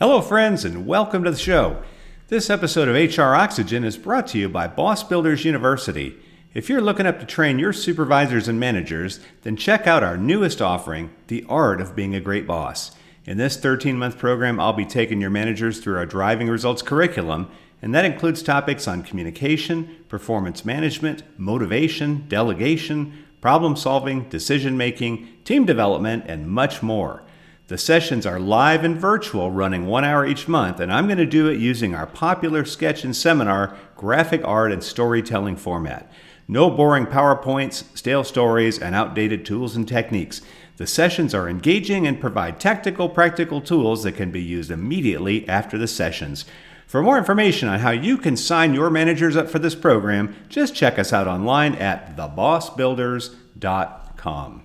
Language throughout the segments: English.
Hello, friends, and welcome to the show. This episode of HR Oxygen is brought to you by Boss Builders University. If you're looking up to train your supervisors and managers, then check out our newest offering, The Art of Being a Great Boss. In this 13 month program, I'll be taking your managers through our Driving Results curriculum, and that includes topics on communication, performance management, motivation, delegation, problem solving, decision making, team development, and much more. The sessions are live and virtual, running one hour each month, and I'm going to do it using our popular sketch and seminar graphic art and storytelling format. No boring PowerPoints, stale stories, and outdated tools and techniques. The sessions are engaging and provide tactical, practical tools that can be used immediately after the sessions. For more information on how you can sign your managers up for this program, just check us out online at thebossbuilders.com.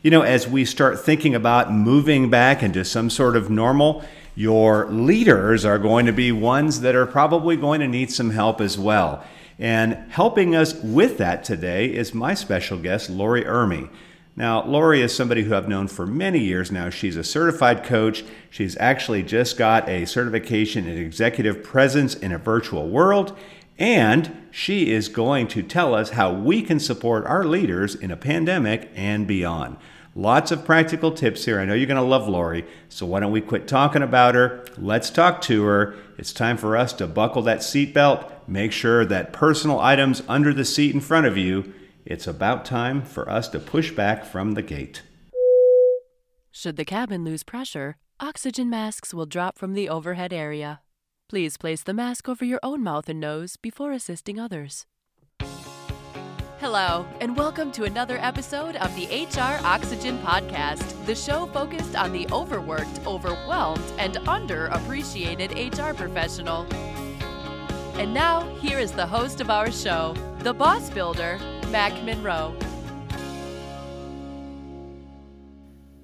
You know, as we start thinking about moving back into some sort of normal, your leaders are going to be ones that are probably going to need some help as well. And helping us with that today is my special guest, Lori Ermy. Now, Lori is somebody who I've known for many years now. She's a certified coach. She's actually just got a certification in executive presence in a virtual world. And she is going to tell us how we can support our leaders in a pandemic and beyond. Lots of practical tips here. I know you're going to love Lori. So why don't we quit talking about her? Let's talk to her. It's time for us to buckle that seatbelt, make sure that personal items under the seat in front of you it's about time for us to push back from the gate. Should the cabin lose pressure, oxygen masks will drop from the overhead area. Please place the mask over your own mouth and nose before assisting others. Hello, and welcome to another episode of the HR Oxygen Podcast, the show focused on the overworked, overwhelmed, and underappreciated HR professional. And now, here is the host of our show, the boss builder, Mac Monroe.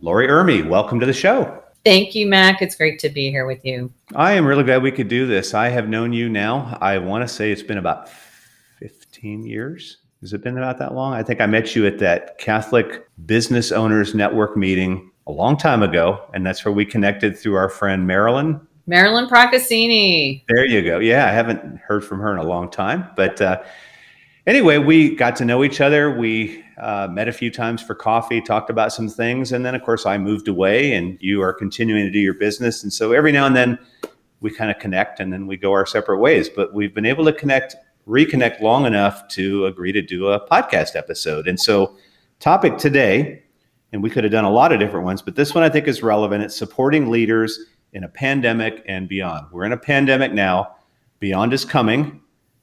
Lori Ermy, welcome to the show. Thank you, Mac. It's great to be here with you. I am really glad we could do this. I have known you now, I want to say it's been about 15 years. Has it been about that long? I think I met you at that Catholic Business Owners Network meeting a long time ago, and that's where we connected through our friend Marilyn. Marilyn Procaccini. There you go. Yeah, I haven't heard from her in a long time, but uh, anyway, we got to know each other. We uh, met a few times for coffee, talked about some things, and then of course I moved away, and you are continuing to do your business. And so every now and then we kind of connect, and then we go our separate ways. But we've been able to connect, reconnect long enough to agree to do a podcast episode. And so, topic today, and we could have done a lot of different ones, but this one I think is relevant. It's supporting leaders in a pandemic and beyond. We're in a pandemic now. Beyond is coming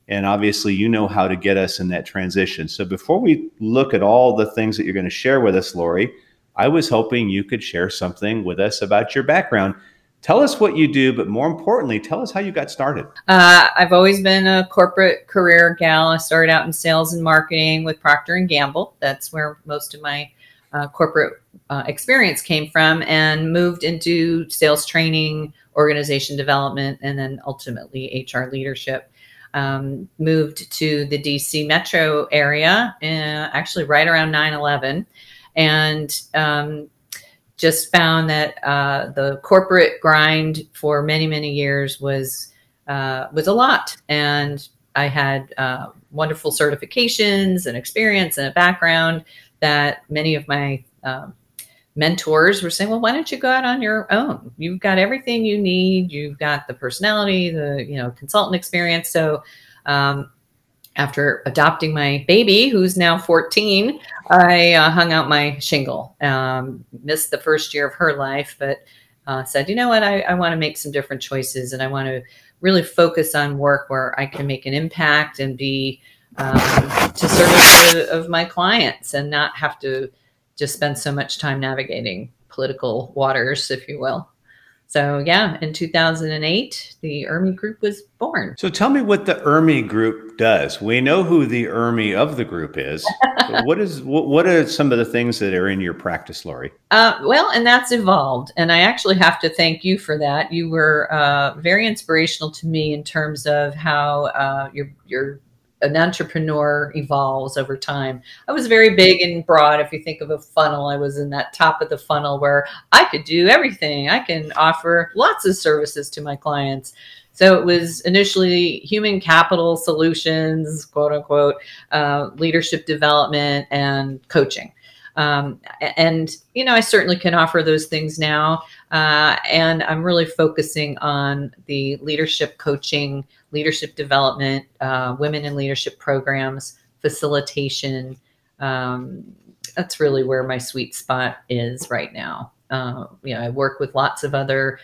and obviously, you know how to get us in that transition. So before we look at all the things that you're going to share with us, Lori, I was hoping you could share something with us about your background. Tell us what you do, but more importantly, tell us how you got started. Uh, I've always been a corporate career gal. I started out in sales and marketing with Procter and Gamble. That's where most of my uh, corporate uh, experience came from, and moved into sales training, organization development, and then ultimately HR leadership um, moved to the DC metro area, uh, actually right around 9 11, and um, just found that uh, the corporate grind for many, many years was, uh, was a lot. And I had uh, wonderful certifications and experience and a background that many of my um, mentors were saying, well, why don't you go out on your own? You've got everything you need. You've got the personality, the, you know, consultant experience. So, um, after adopting my baby, who's now 14, I uh, hung out my shingle. Um, missed the first year of her life, but uh, said, you know what, I, I want to make some different choices and I want to really focus on work where I can make an impact and be um, to service of my clients and not have to just spend so much time navigating political waters, if you will. So yeah, in 2008, the Ermy Group was born. So tell me what the Ermy Group does. We know who the Ermy of the group is. what is what, what are some of the things that are in your practice, Lori? Uh, well, and that's evolved, and I actually have to thank you for that. You were uh, very inspirational to me in terms of how uh, your your an entrepreneur evolves over time. I was very big and broad. If you think of a funnel, I was in that top of the funnel where I could do everything. I can offer lots of services to my clients. So it was initially human capital solutions, quote unquote, uh, leadership development and coaching. Um, and, you know, I certainly can offer those things now. Uh, and I'm really focusing on the leadership coaching, leadership development, uh, women in leadership programs, facilitation. Um, that's really where my sweet spot is right now. Uh, you know, I work with lots of other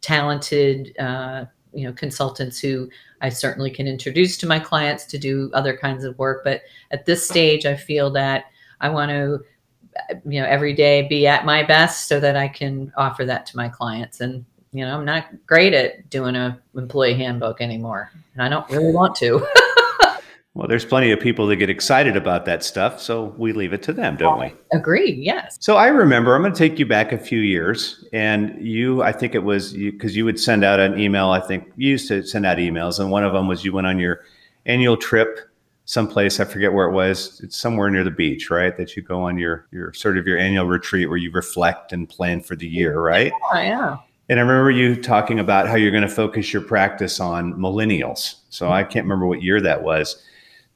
talented, uh, you know, consultants who I certainly can introduce to my clients to do other kinds of work. But at this stage, I feel that I want to you know every day be at my best so that i can offer that to my clients. And you know i'm not great at doing a employee handbook anymore. And i don't really want to. Well there's plenty of people that get excited about that stuff so we leave it to them don't we? Agree yes. So i remember i'm going to take you back a few years and you i think it was because you, you would send out an email i think you used to send out emails and one of them was you went on your annual trip someplace I forget where it was. It's somewhere near the beach, right? That you go on your your sort of your annual retreat where you reflect and plan for the year, right? Oh, yeah. And I remember you talking about how you're going to focus your practice on millennials. So I can't remember what year that was,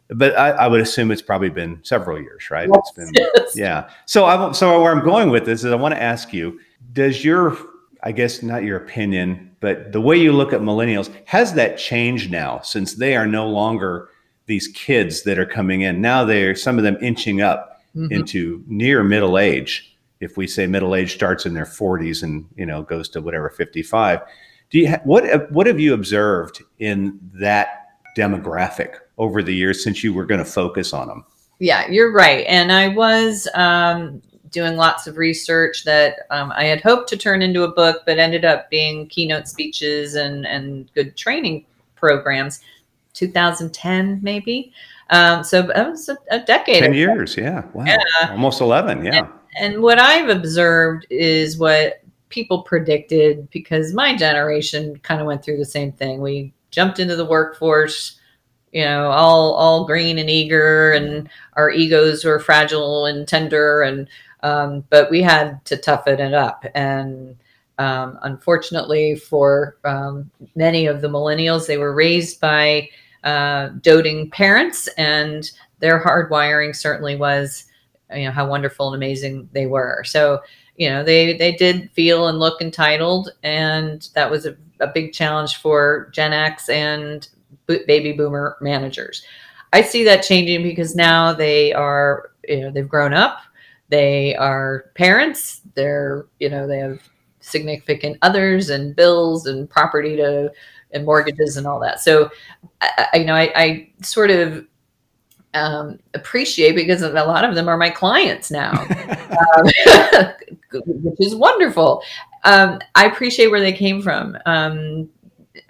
but I, I would assume it's probably been several years, right? Yes, it's been, yes. yeah. So I so where I'm going with this is I want to ask you: Does your I guess not your opinion, but the way you look at millennials has that changed now since they are no longer these kids that are coming in. Now they're some of them inching up mm-hmm. into near middle age. If we say middle age starts in their 40s and you know goes to whatever 55 do you ha- what what have you observed in that demographic over the years since you were going to focus on them yeah you're right. And i was um, doing lots of research that um, i had hoped to turn into a book but ended up being keynote speeches and and good training programs 2010 maybe. Um, so that was a, a decade. 10 years, yeah. Wow. Yeah. Almost 11, yeah. And, and what I've observed is what people predicted because my generation kind of went through the same thing. We jumped into the workforce, you know, all all green and eager, and our egos were fragile and tender, and um, but we had to toughen it up. And um, unfortunately, for um, many of the millennials, they were raised by uh, doting parents, and their hardwiring certainly was, you know, how wonderful and amazing they were. So, you know, they they did feel and look entitled, and that was a, a big challenge for Gen X and baby boomer managers. I see that changing because now they are, you know, they've grown up, they are parents, they're, you know, they have significant others and bills and property to and mortgages and all that. So, I, I you know, I, I sort of um, appreciate because a lot of them are my clients now, um, which is wonderful. Um, I appreciate where they came from. Um,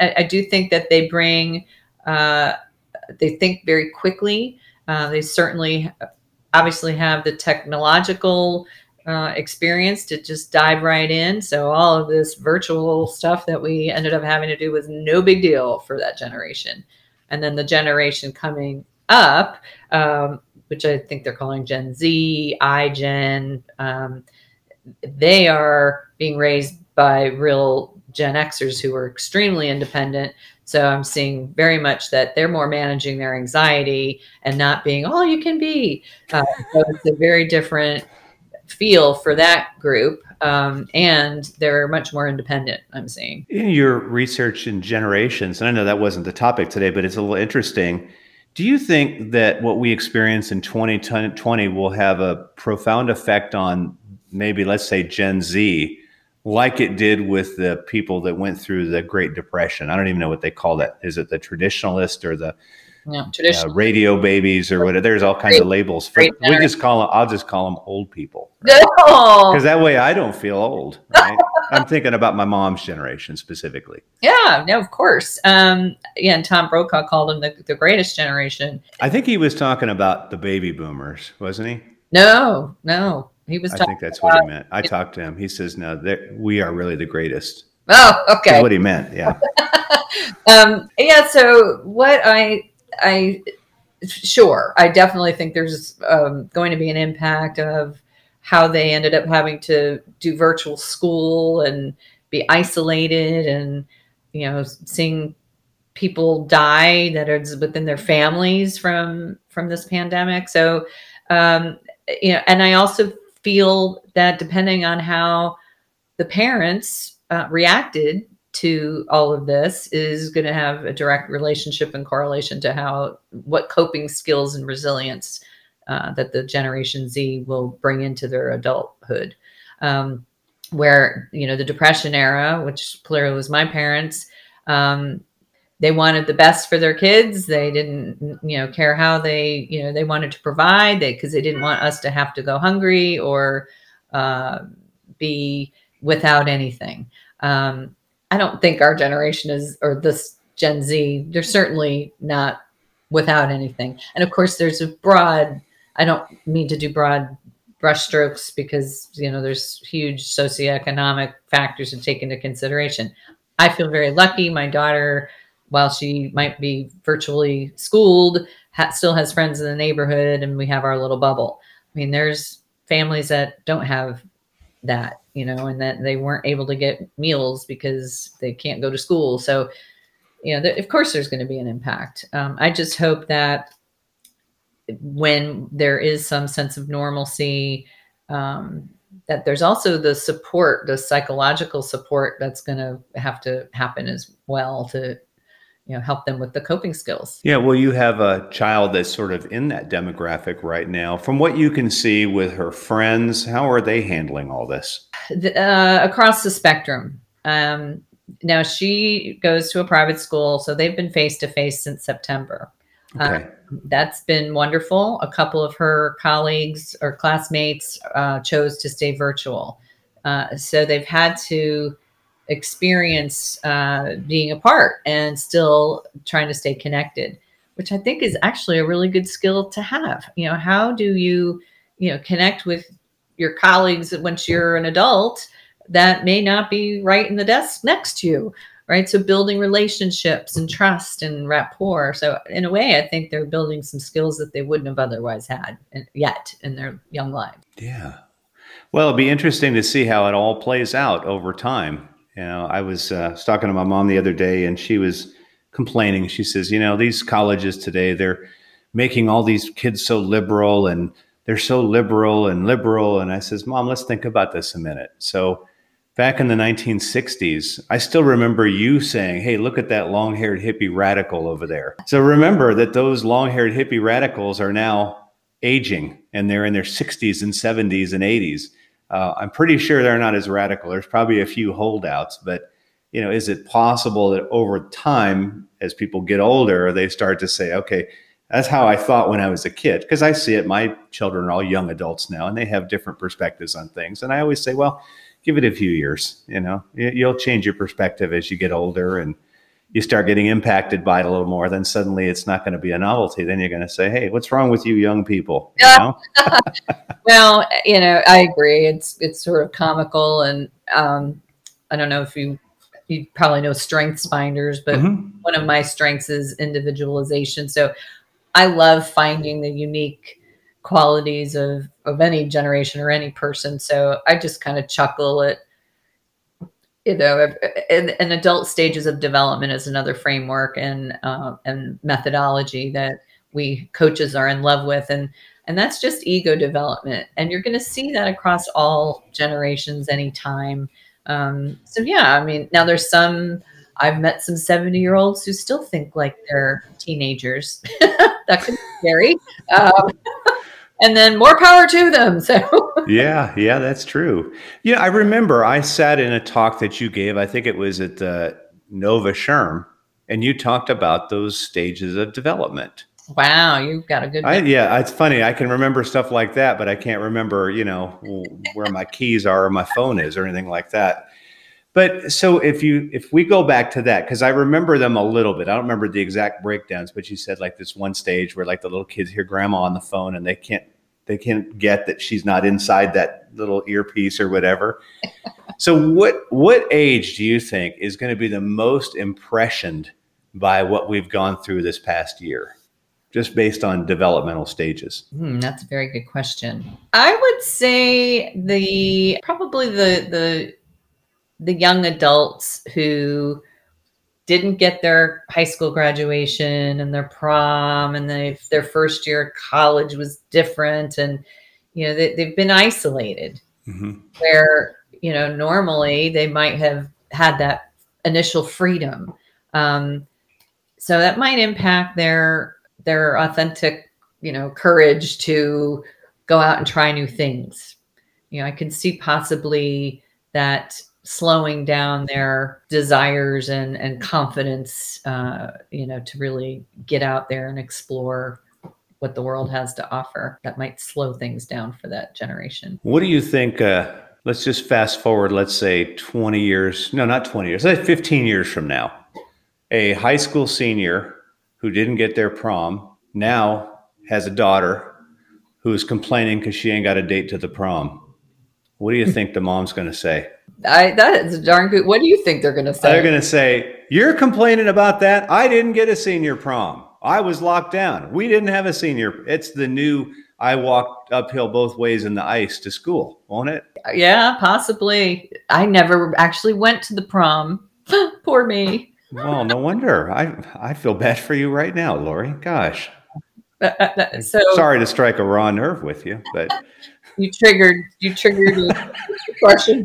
I, I, do think that they bring, uh, they think very quickly. Uh, they certainly, obviously, have the technological uh, experience to just dive right in. So all of this virtual stuff that we ended up having to do was no big deal for that generation. And then the generation coming up, um, which I think they're calling Gen Z, iGen, um, they are being raised by real Gen Xers who are extremely independent. So I'm seeing very much that they're more managing their anxiety and not being all you can be. Uh, so it's a very different feel for that group. Um, and they're much more independent, I'm seeing. In your research in generations, and I know that wasn't the topic today, but it's a little interesting. Do you think that what we experience in 2020 will have a profound effect on maybe, let's say, Gen Z, like it did with the people that went through the Great Depression? I don't even know what they call that. Is it the traditionalist or the yeah, traditional uh, radio babies or whatever. There's all kinds great, of labels. For, we just call them. I'll just call them old people. Because right? that way I don't feel old. Right? I'm thinking about my mom's generation specifically. Yeah, no, of course. Um, yeah, and Tom Brokaw called them the, the greatest generation. I think he was talking about the baby boomers, wasn't he? No, no, he was. I think that's what he meant. I talked to him. He says, "No, we are really the greatest." Oh, okay. That's what he meant. Yeah. um, yeah. So what I I sure, I definitely think there's um, going to be an impact of how they ended up having to do virtual school and be isolated and you know seeing people die that are within their families from from this pandemic. So um you know and i also feel that depending on how the parents uh, reacted to all of this is going to have a direct relationship and correlation to how what coping skills and resilience uh, that the generation z will bring into their adulthood. Um, where you know the depression era which clearly was my parents um, they wanted the best for their kids. They didn't you know care how they you know they wanted to provide. They because they didn't want us to have to go hungry or uh, be without anything. Um, i don't think our generation is or this gen z they're certainly not without anything and of course there's a broad i don't mean to do broad brushstrokes because you know there's huge socioeconomic factors to take into consideration. I feel very lucky. My daughter, while she might be virtually schooled, ha- still has friends in the neighborhood, and we have our little bubble. I mean, there's families that don't have that, you know, and that they weren't able to get meals because they can't go to school. So, you know, th- of course, there's going to be an impact. Um, I just hope that when there is some sense of normalcy, um, that there's also the support, the psychological support that's going to have to happen as well to you know help them with the coping skills yeah well you have a child that's sort of in that demographic right now from what you can see with her friends how are they handling all this uh, across the spectrum um, now she goes to a private school so they've been face to face since september okay. Uh, that's been wonderful. A couple of her colleagues or classmates uh, chose to stay virtual. Uh, so they've had to experience uh, being apart and still trying to stay connected, which I think is actually a really good skill to have. You know, how do you, you know, connect with your colleagues once you're an adult that may not be right in the desk next to you? right? So building relationships and trust and rapport. So in a way, I think they're building some skills that they wouldn't have otherwise had yet in their young lives. Yeah. Well, it'll be interesting to see how it all plays out over time. You know, I was, uh, was talking to my mom the other day, and she was complaining. She says, "You know, these colleges today, they're making all these kids so liberal, and they're so liberal and liberal." And I says, "Mom, let's think about this a minute." So back in the 1960s, I still remember you saying, Hey, look at that long haired hippie radical over there. So remember that those long haired hippie radicals are now aging and they're in their 60s and 70s and 80s. Uh, I'm pretty sure they're not as radical. There's probably a few holdouts, but you know, is it possible that over time, as people get older, they start to say, okay, that's how I thought when I was a kid? Because I see it, my children are all young adults now and they have different perspectives on things. And I always say, well, give it a few years. You know, you'll change your perspective as you get older and you start getting impacted by it a little more. Then suddenly it's not going to be a novelty. Then you're going to say, "Hey, what's wrong with you, young people?" You know? well, you know, I agree. It's it's sort of comical, and um, I don't know if you you probably know strengths finders, but mm-hmm. one of my strengths is individualization. So I love finding the unique qualities of of any generation or any person. So I just kind of chuckle at you know in adult stages of development is another framework and uh, and methodology that we coaches are in love with. And and that's just ego development. And you're going to see that across all generations anytime. Um, so yeah i mean now there's some i've met some 70 year olds who still think like they're teenagers. That could be scary. Um, and then more power to them. So yeah, yeah, that's true. Yeah, I remember I sat in a talk that you gave. I think it was at uh, NOVA SHRM, and you talked about those stages of development. Wow, you've got a good. I, yeah, it's funny. I can remember stuff like that, but I can't remember, you know, where my keys are or my phone is or anything like that. But so if you if we go back to that, because I remember them a little bit. I don't remember the exact breakdowns, but you said like this one stage where like the little kids hear grandma on the phone and they can't they can't get that she's not inside that little earpiece or whatever. so what what age do you think is going to be the most impressioned by what we've gone through this past year? just based on developmental stages? Hmm, that's a very good question. I would say the probably the the the young adults who didn't get their high school graduation and their prom and they, their first year of college was different and you know they, they've been isolated. Mm-hmm. where you know normally they might have had that initial freedom. Um, so that might impact their their authentic you know courage to go out and try new things. You know i can see possibly that slowing down their desires and and confidence uh, you know to really get out there and explore what the world has to offer that might slow things down for that generation. What do you think uh, let's just fast forward let's say 20 years no not 20 years let's 15 years from now. A high school senior who didn't get their prom now has a daughter who is complaining because she ain't got a date to the prom what do you think the mom's going to say I, that is darn good. What do you think they're going to say? They're going to say, You're complaining about that. I didn't get a senior prom. I was locked down. We didn't have a senior. It's the new I walked uphill both ways in the ice to school, won't it? Yeah, possibly. I never actually went to the prom. Poor me. Well, no wonder. I I feel bad for you right now, Lori. Gosh. Uh, uh, uh so sorry to strike a raw nerve with you, but you triggered you triggered.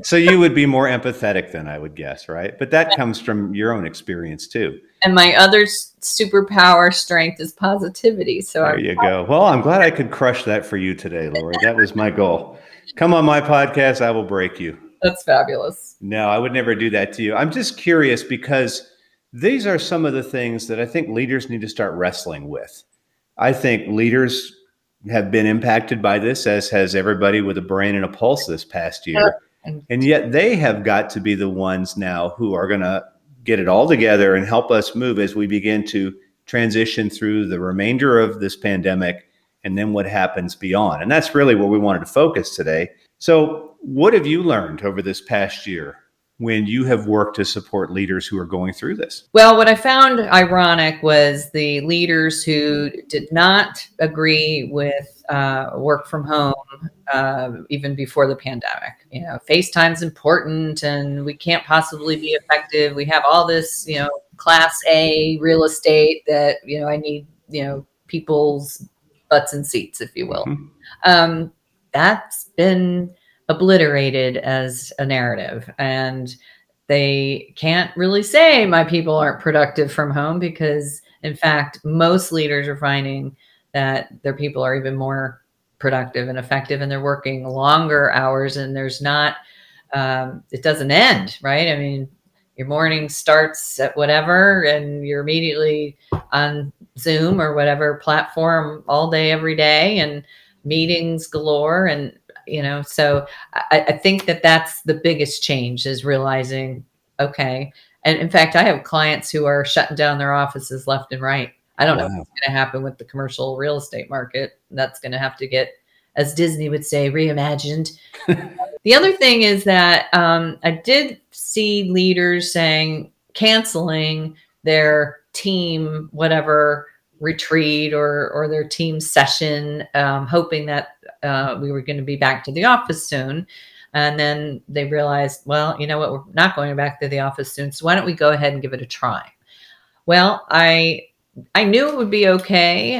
So you would be more empathetic than I would guess, right? But that comes from your own experience too. And my other superpower strength is positivity. So there I'm you go. Well, I'm glad I could crush that for you today, Lori. That was my goal. Come on my podcast, I will break you. That's fabulous. No, I would never do that to you. I'm just curious because these are some of the things that I think leaders need to start wrestling with. I think leaders have been impacted by this, as has everybody with a brain and a pulse this past year. And yet they have got to be the ones now who are going to get it all together and help us move as we begin to transition through the remainder of this pandemic and then what happens beyond. And that's really what we wanted to focus today. So, what have you learned over this past year when you have worked to support leaders who are going through this? Well, what I found ironic was the leaders who did not agree with uh, work from home uh, even before the pandemic. You know, FaceTime's important and we can't possibly be effective. We have all this, you know, class A real estate that, you know, I need, you know, people's butts and seats, if you will. Mm-hmm. Um, that's been obliterated as a narrative. And they can't really say my people aren't productive from home because, in fact, most leaders are finding that their people are even more productive and effective and they're working longer hours and there's not, um, it doesn't end, right? I mean, your morning starts at whatever and you're immediately on Zoom or whatever platform all day, every day, and meetings galore. And you know? So I, I think that that's the biggest change is realizing okay and in fact i have clients who are shutting down their offices left and right. I don't wow. know what's going to happen with the commercial real estate market. That's going to have to get as disney would say reimagined. The other thing is that um, i did see leaders saying canceling their team whatever retreat or or their team session, um, hoping that uh, we were going to be back to the office soon. And then they realized, well, you know what, we're not going back to the office soon. So why don't we go ahead and give it a try? Well, I I knew it would be okay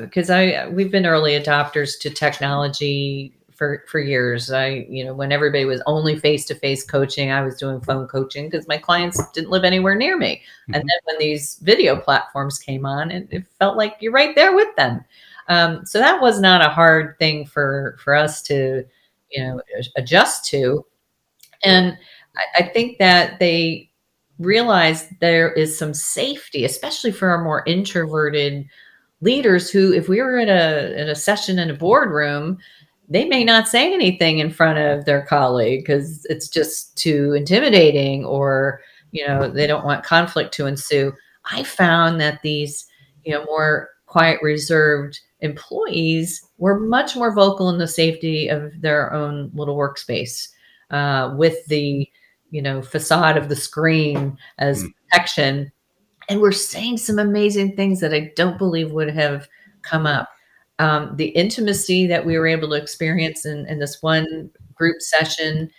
because uh, I we've been early adopters to technology for for years. I you know when everybody was only face to face coaching, I was doing phone coaching because my clients didn't live anywhere near me. Mm-hmm. And then when these video platforms came on, it, it felt like you're right there with them. Um, so that was not a hard thing for for us to you know adjust to. And I, I think that they realized there is some safety, especially for our more introverted leaders who if we were in a in a session in a boardroom they may not say anything in front of their colleague because it's just too intimidating or you know they don't want conflict to ensue i found that these you know more quiet reserved employees were much more vocal in the safety of their own little workspace uh, with the you know facade of the screen as mm. protection and we're saying some amazing things that I don't believe would have come up. Um, the intimacy that we were able to experience in, in this one group session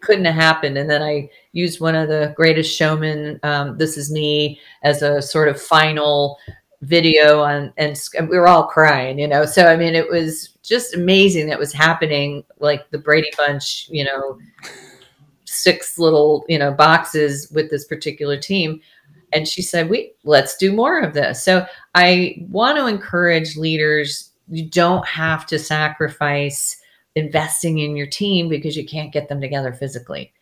couldn't have happened. And then I used one of the Greatest Showman, um, This Is Me, as a sort of final video on, and, and we were all crying, you know. So, I mean, it was just amazing that was happening, like the Brady Bunch, you know, six little, you know, boxes with this particular team. And she said we let's do more of this. So i want to encourage leaders you don't have to sacrifice investing in your team because you can't get them together physically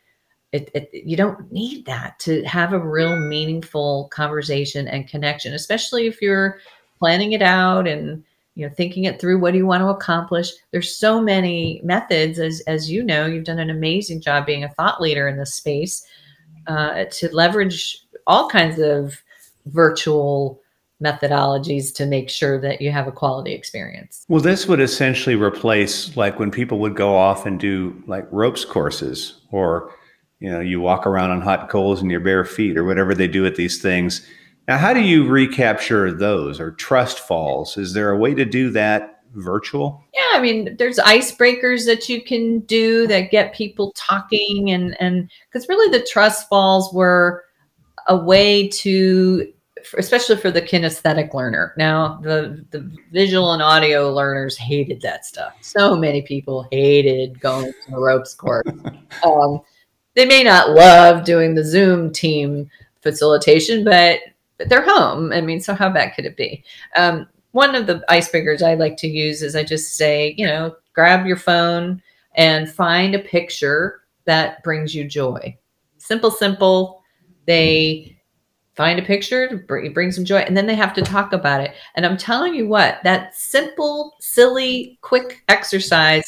it, it, you don't need that to have a real meaningful conversation and connection especially if you're planning it out and you know thinking it through what do you want to accomplish there's so many methods as as you know you've done an amazing job being a thought leader in this space uh, to leverage all kinds of virtual methodologies to make sure that you have a quality experience. Well, this would essentially replace like when people would go off and do like ropes courses or you know, you walk around on hot coals in your bare feet or whatever they do at these things. Now, how do you recapture those or trust falls? Is there a way to do that virtual? Yeah, I mean, there's icebreakers that you can do that get people talking and and cuz really the trust falls were a way to especially for the kinesthetic learner. Now, the the visual and audio learners hated that stuff. So many people hated going to the ropes course. um, they may not love doing the Zoom team facilitation, but, but they're home. I mean, so how bad could it be? Um, one of the icebreakers I like to use is I just say, you know, grab your phone and find a picture that brings you joy. Simple, simple, they find a picture, bring, bring some joy, and then they have to talk about it. And I'm telling you what, that simple, silly, quick exercise,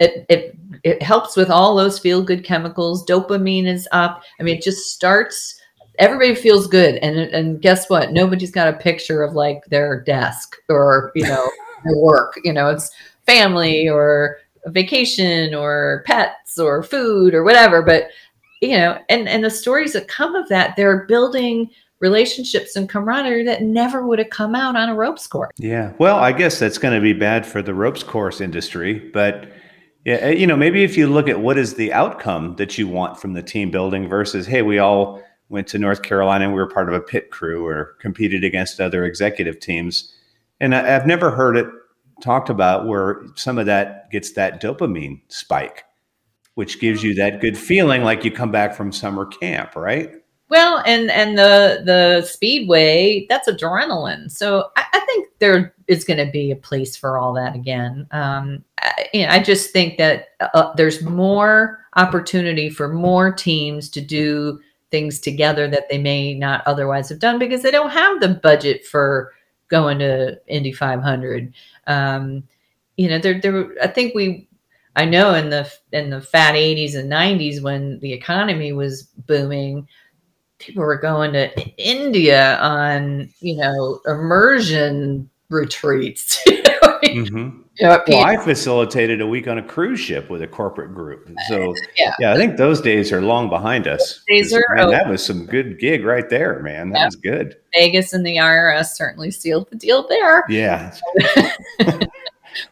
it, it, it helps with all those feel good chemicals. Dopamine is up. I mean, it just starts everybody feels good and and guess what nobody's got a picture of like their desk or you know their work you know it's family or vacation or pets or food or whatever but you know, and and the stories that come of that, they're building relationships and camaraderie that never would have come out on a ropes course. Yeah. Well, I guess that's going to be bad for the ropes course industry, but yeah, you know, maybe if you look at what is the outcome that you want from the team building versus, hey, we all went to North Carolina and we were part of a pit crew or competed against other executive teams. And I, I've never heard it talked about where some of that gets that dopamine spike which gives you that good feeling like you come back from summer camp, right? Well, and and the the speedway that's adrenaline. So I, I think there is going to be a place for all that again. Um, I, you know, I just think that uh, there's more opportunity for more teams to do things together that they may not otherwise have done because they don't have the budget for going to Indy 500. Um, you know, there, there. I think we I know in the in the fat 80s and 90s when the economy was booming, people were going to India on, you know, immersion retreats. mm-hmm. you know, well, I facilitated a week on a cruise ship with a corporate group. So yeah, yeah I think those days are long behind us. Days are man, that was some good gig right there, man. That yeah. was good. Vegas and the IRS certainly sealed the deal there. Yeah.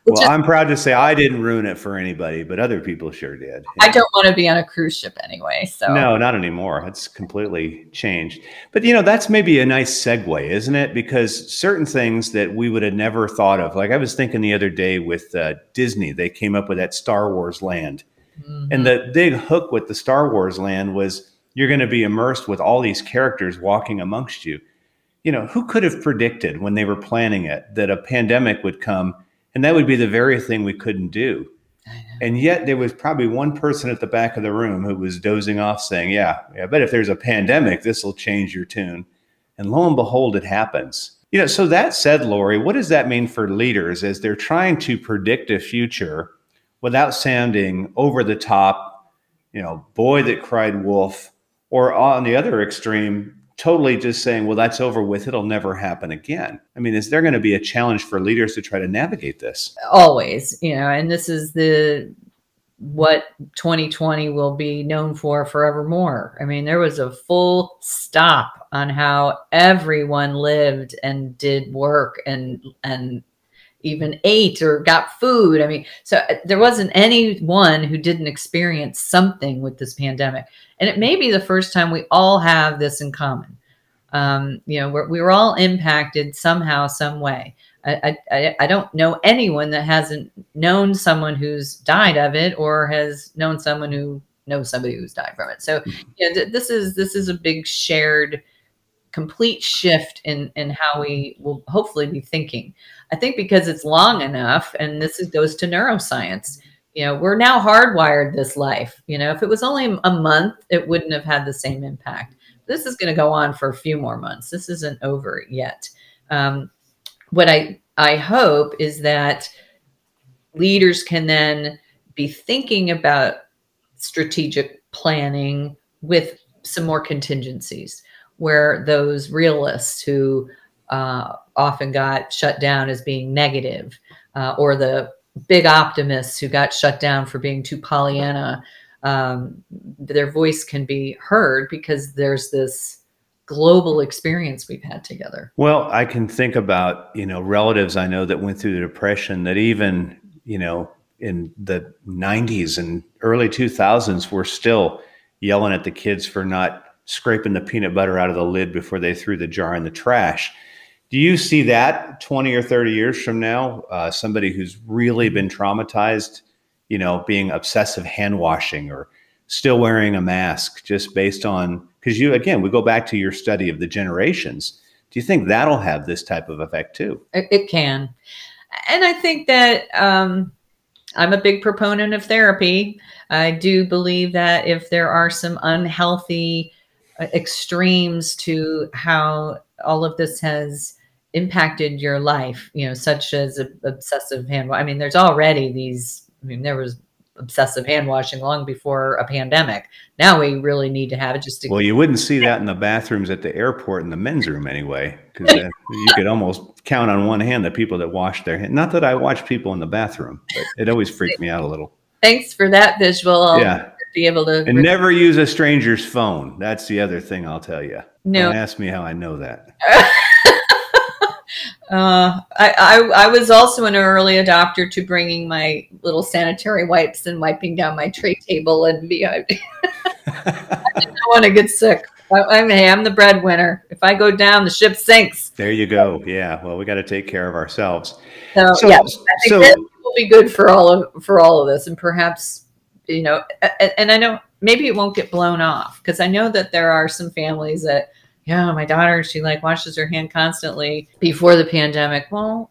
well, is, I'm proud to say I didn't ruin it for anybody, but other people sure did. Yeah. I don't want to be on a cruise ship anyway. So no, not anymore. It's completely changed. But you know, that's maybe a nice segue, isn't it? Because certain things that we would have never thought of, like I was thinking the other day with uh, Disney, they came up with that Star Wars land, mm-hmm. and the big hook with the Star Wars land was you're going to be immersed with all these characters walking amongst you. You know, who could have predicted when they were planning it that a pandemic would come? And that would be the very thing we couldn't do. And yet there was probably one person at the back of the room who was dozing off saying, Yeah, yeah, but if there's a pandemic, this will change your tune. And lo and behold, it happens. You know, so that said, Lori, what does that mean for leaders as they're trying to predict a future without sounding over the top, you know, boy that cried wolf, or on the other extreme, totally just saying, well, that's over with. It'll never happen again. I mean, is there going to be a challenge for leaders to try to navigate this? Always, you know, and this is the what 2020 will be known for forevermore. I mean, there was a full stop on how everyone lived and did work and and even ate or got food. I mean, so uh, there wasn't anyone who didn't experience something with this pandemic. And it may be the first time we all have this in common. Um, you know, we're, we were all impacted somehow, some way. I, I, I don't know anyone that hasn't known someone who's died of it or has known someone who knows somebody who's died from it. So, mm-hmm. yeah, th- this is this is a big shared, complete shift in in how we will hopefully be thinking. I think because it's long enough, and this is, goes to neuroscience. You know, we're now hardwired this life. You know, if it was only a month, it wouldn't have had the same impact. This is going to go on for a few more months. This isn't over yet. Um, what I I hope is that leaders can then be thinking about strategic planning with some more contingencies where those realists who uh, often got shut down as being negative, uh, or the big optimists who got shut down for being too Pollyanna, um, their voice can be heard because there's this global experience we've had together. Well, I can think about, you know, relatives I know that went through the depression that even, you know, in the 90s and early 2000s were still yelling at the kids for not scraping the peanut butter out of the lid before they threw the jar in the trash. Do you see that 20 or 30 years from now, uh, somebody who's really been traumatized, you know, being obsessive hand washing or still wearing a mask just based on because you again we go back to your study of the generations. Do you think that'll have this type of effect too? It, it can. And i think that um, i'm a big proponent of therapy. I do believe that if there are some unhealthy uh, extremes to how all of this has impacted your life you know such as obsessive hand i mean there's already these i mean there was obsessive hand washing long before a pandemic. Now we really need to have it just to. Well, you wouldn't see that in the bathrooms at the airport in the men's room anyway, because you could almost count on one hand the people that wash their hands. Not that I watch people in the bathroom, but it always freaked me out a little. Thanks for that visual. I'll yeah. Be able to. And never use a stranger's phone. That's the other thing I'll tell you. No. Don't ask me how I know that. Uh, I, I, I was also an early adopter to bringing my little sanitary wipes and wiping down my tray table and be. I, I didn't want to get sick. I, am hey, I'm the breadwinner. If I go down, the ship sinks. There you go. Yeah. Well, we got to take care of ourselves. So, so yeah, I think so, that will be good for all of for all of this, and perhaps you know, and, and I know maybe it won't get blown off because I know that there are some families that yeah, my daughter, she like washes her hand constantly before the pandemic. Well,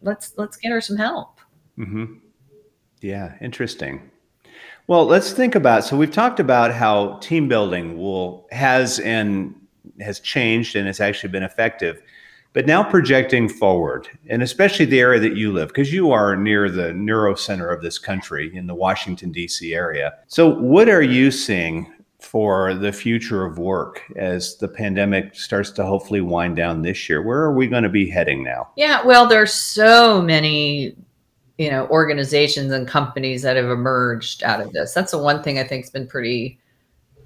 let's let's get her some help. Mm-hmm. Yeah, interesting. Well, let's think about. So we've talked about how team building will has and has changed and has actually been effective. But now projecting forward, and especially the area that you live, because you are near the neuro center of this country in the Washington, D.C. area. So, what are you seeing for the future of work as the pandemic starts to hopefully wind down this year? Where are we going to be heading now? Yeah, well, there's so many, you know, organizations and companies that have emerged out of this. That's the one thing I think has been pretty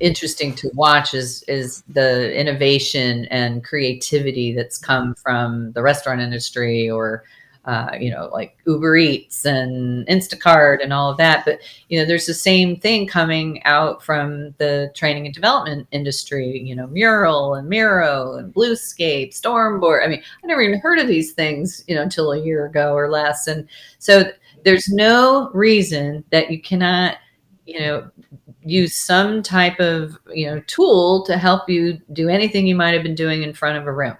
interesting to watch is is the innovation and creativity that's come from the restaurant industry or uh, you know, like Uber Eats and Instacart and all of that. But, you know, there's the same thing coming out from the training and development industry, you know, Mural and Miro and Bluescape, Stormboard. I mean, I never even heard of these things, you know, until a year ago or less. And so there's no reason that you cannot, you know, use some type of, you know, tool to help you do anything you might have been doing in front of a room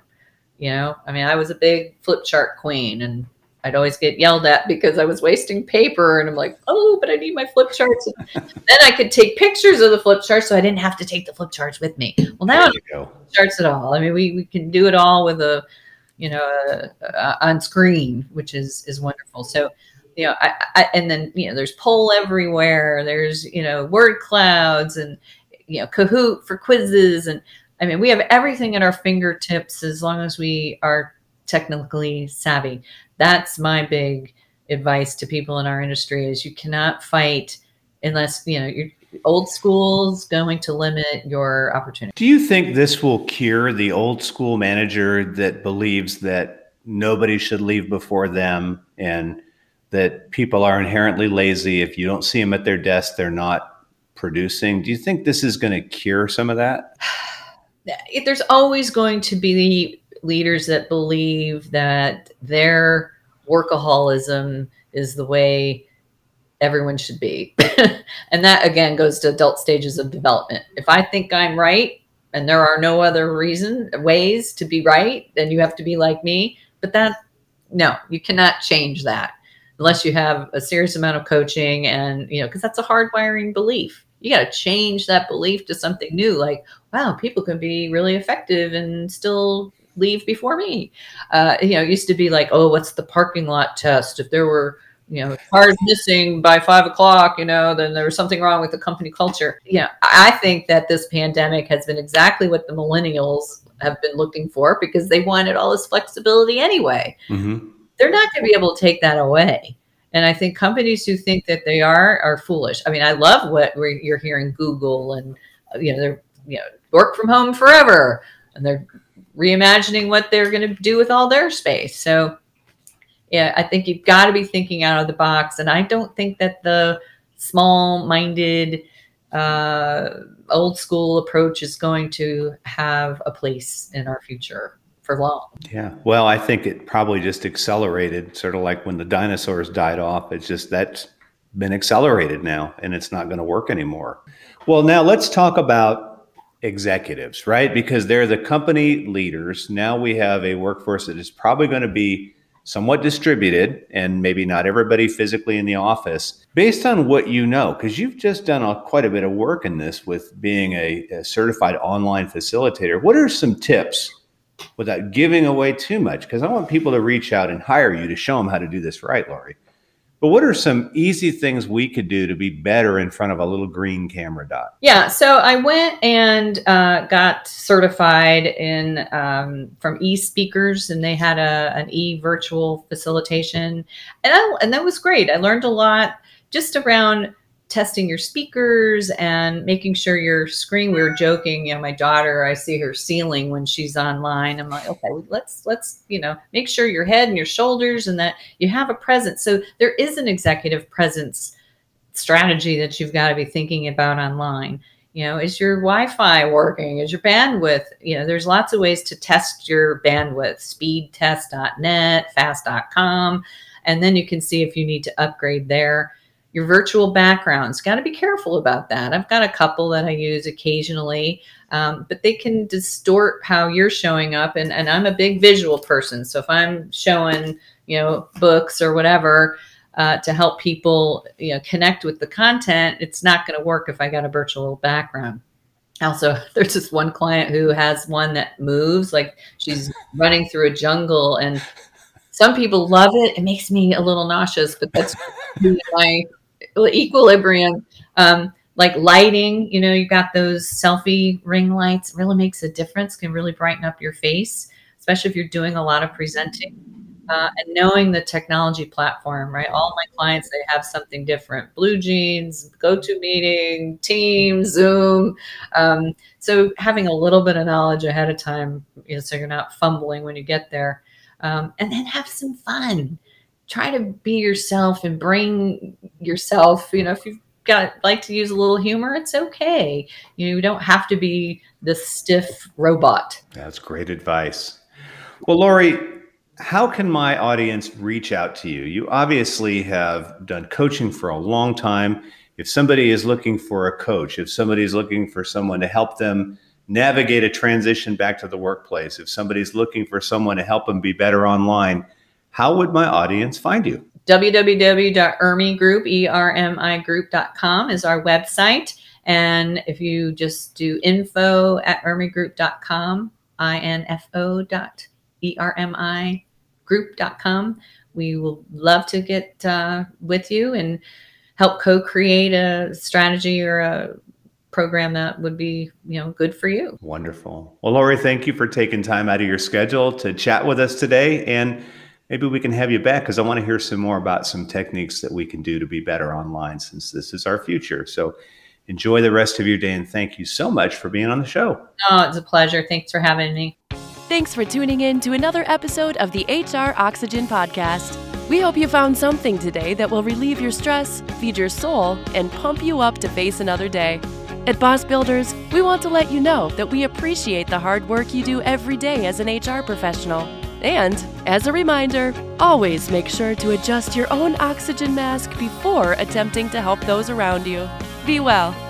you know i mean i was a big flip chart queen and I'd always get yelled at because I was wasting paper. And I'm like, oh, but I need my flip charts. then I could take pictures of the flip charts so I didn't have to take the flip charts with me. Well, now charts at all. I mean, we, we can do it all with a, you know, a, a, on screen, which is, is wonderful. So, you know, I, I, and then, you know, there's poll everywhere. There's, you know, word clouds and, you know, Kahoot for quizzes. And I mean, we have everything at our fingertips as long as we are technically savvy that's my big advice to people in our industry is you cannot fight unless you know your old school's going to limit your opportunity. Do you think this will cure the old school manager that believes that nobody should leave before them and that people are inherently lazy if you don't see them at their desk they're not producing? Do you think this is going to cure some of that? There's always going to be leaders that believe that their workaholism is the way everyone should be. and that again goes to adult stages of development. If I think I'm right and there are no other reason ways to be right, then you have to be like me. But that no, you cannot change that unless you have a serious amount of coaching and you know because that's a hardwiring belief you got to change that belief to something new like wow people can be really effective and still leave before me. Uh, you know it used to be like oh what's the parking lot test? If there were you know cars missing by five o'clock you know then there was something wrong with the company culture. You know i think that this pandemic has been exactly what the millennials have been looking for because they wanted all this flexibility anyway. Mm-hmm. they're not going to be able to take that away. And I think companies who think that they are are foolish. I mean, I love what you're hearing Google and you know they're you know work from home forever, and they're reimagining what they're going to do with all their space. So yeah, I think you've got to be thinking out of the box. And I don't think that the small-minded, uh, old school approach is going to have a place in our future for long. Yeah. Well, I think it probably just accelerated, sort of like when the dinosaurs died off. It's just that's been accelerated now and it's not going to work anymore. Well, now let's talk about executives, right? Because they're the company leaders. Now we have a workforce that is probably going to be somewhat distributed and maybe not everybody physically in the office based on what you know because you've just done a, quite a bit of work in this with being a, a certified online facilitator what are some tips without giving away too much because I want people to reach out and hire you to show them how to do this right, Laurie. But what are some easy things we could do to be better in front of a little green camera dot? Yeah, so I went and uh, got certified in um, from eSpeakers, and they had a an e virtual facilitation, and I, and that was great. I learned a lot just around testing your speakers and making sure your screen we were joking you know my daughter i see her ceiling when she's online. I'm like okay let's let's you know make sure your head and your shoulders and that you have a presence. So there is an executive presence strategy that you've got to be thinking about online. You know is your wi-fi working? Is your bandwidth you know there's lots of ways to test your bandwidth speedtest.net fast.com and then you can see if you need to upgrade there your virtual backgrounds. Got to be careful about that. I've got a couple that I use occasionally, um, but they can distort how you're showing up. And, and I'm a big visual person. So if I'm showing, you know, books or whatever, uh, to help people you know connect with the content it's not going to work if i got a virtual background also there's this one client who has one that moves like she's running through a jungle and some people love it it makes me a little nauseous but that's my equilibrium. Um, like lighting, you know, you've got those selfie ring lights, really makes a difference, can really brighten up your face, especially if you're doing a lot of presenting. Uh, and knowing the technology platform, right? All my clients, they have something different Blue BlueJeans, GoToMeeting, Teams, Zoom. Um, so having a little bit of knowledge ahead of time, you know, so you're not fumbling when you get there. Um, and then have some fun try to be yourself and bring yourself you know if you've got like to use a little humor it's okay. You don't have to be the stiff robot. That's great advice. Well Lori, how can my audience reach out to you? You obviously have done coaching for a long time. If somebody is looking for a coach if somebody is looking for someone to help them navigate a transition back to the workplace if somebody's looking for someone to help them be better online how would my audience find you? www.ermigroup, E-R-M-I group.com is our website. And if you just do info at ermigroup.com, I-N-F-O dot E-R-M-I group.com, we will love to get uh, with you and help co-create a strategy or a program that would be you know good for you wonderful well lori thank you for taking time out of your schedule to chat with us today and maybe we can have you back because I want to hear some more about some techniques that we can do to be better online since this is our future. So enjoy the rest of your day and thank you so much for being on the show. Oh, it's a pleasure. Thanks for having me. Thanks for tuning in to another episode of the HR Oxygen Podcast. We hope you found something today that will relieve your stress, feed your soul, and pump you up to face another day. At Boss Builders, we want to let you know that we appreciate the hard work you do every day as an HR professional. And, as a reminder, always make sure to adjust your own oxygen mask before attempting to help those around you. Be well.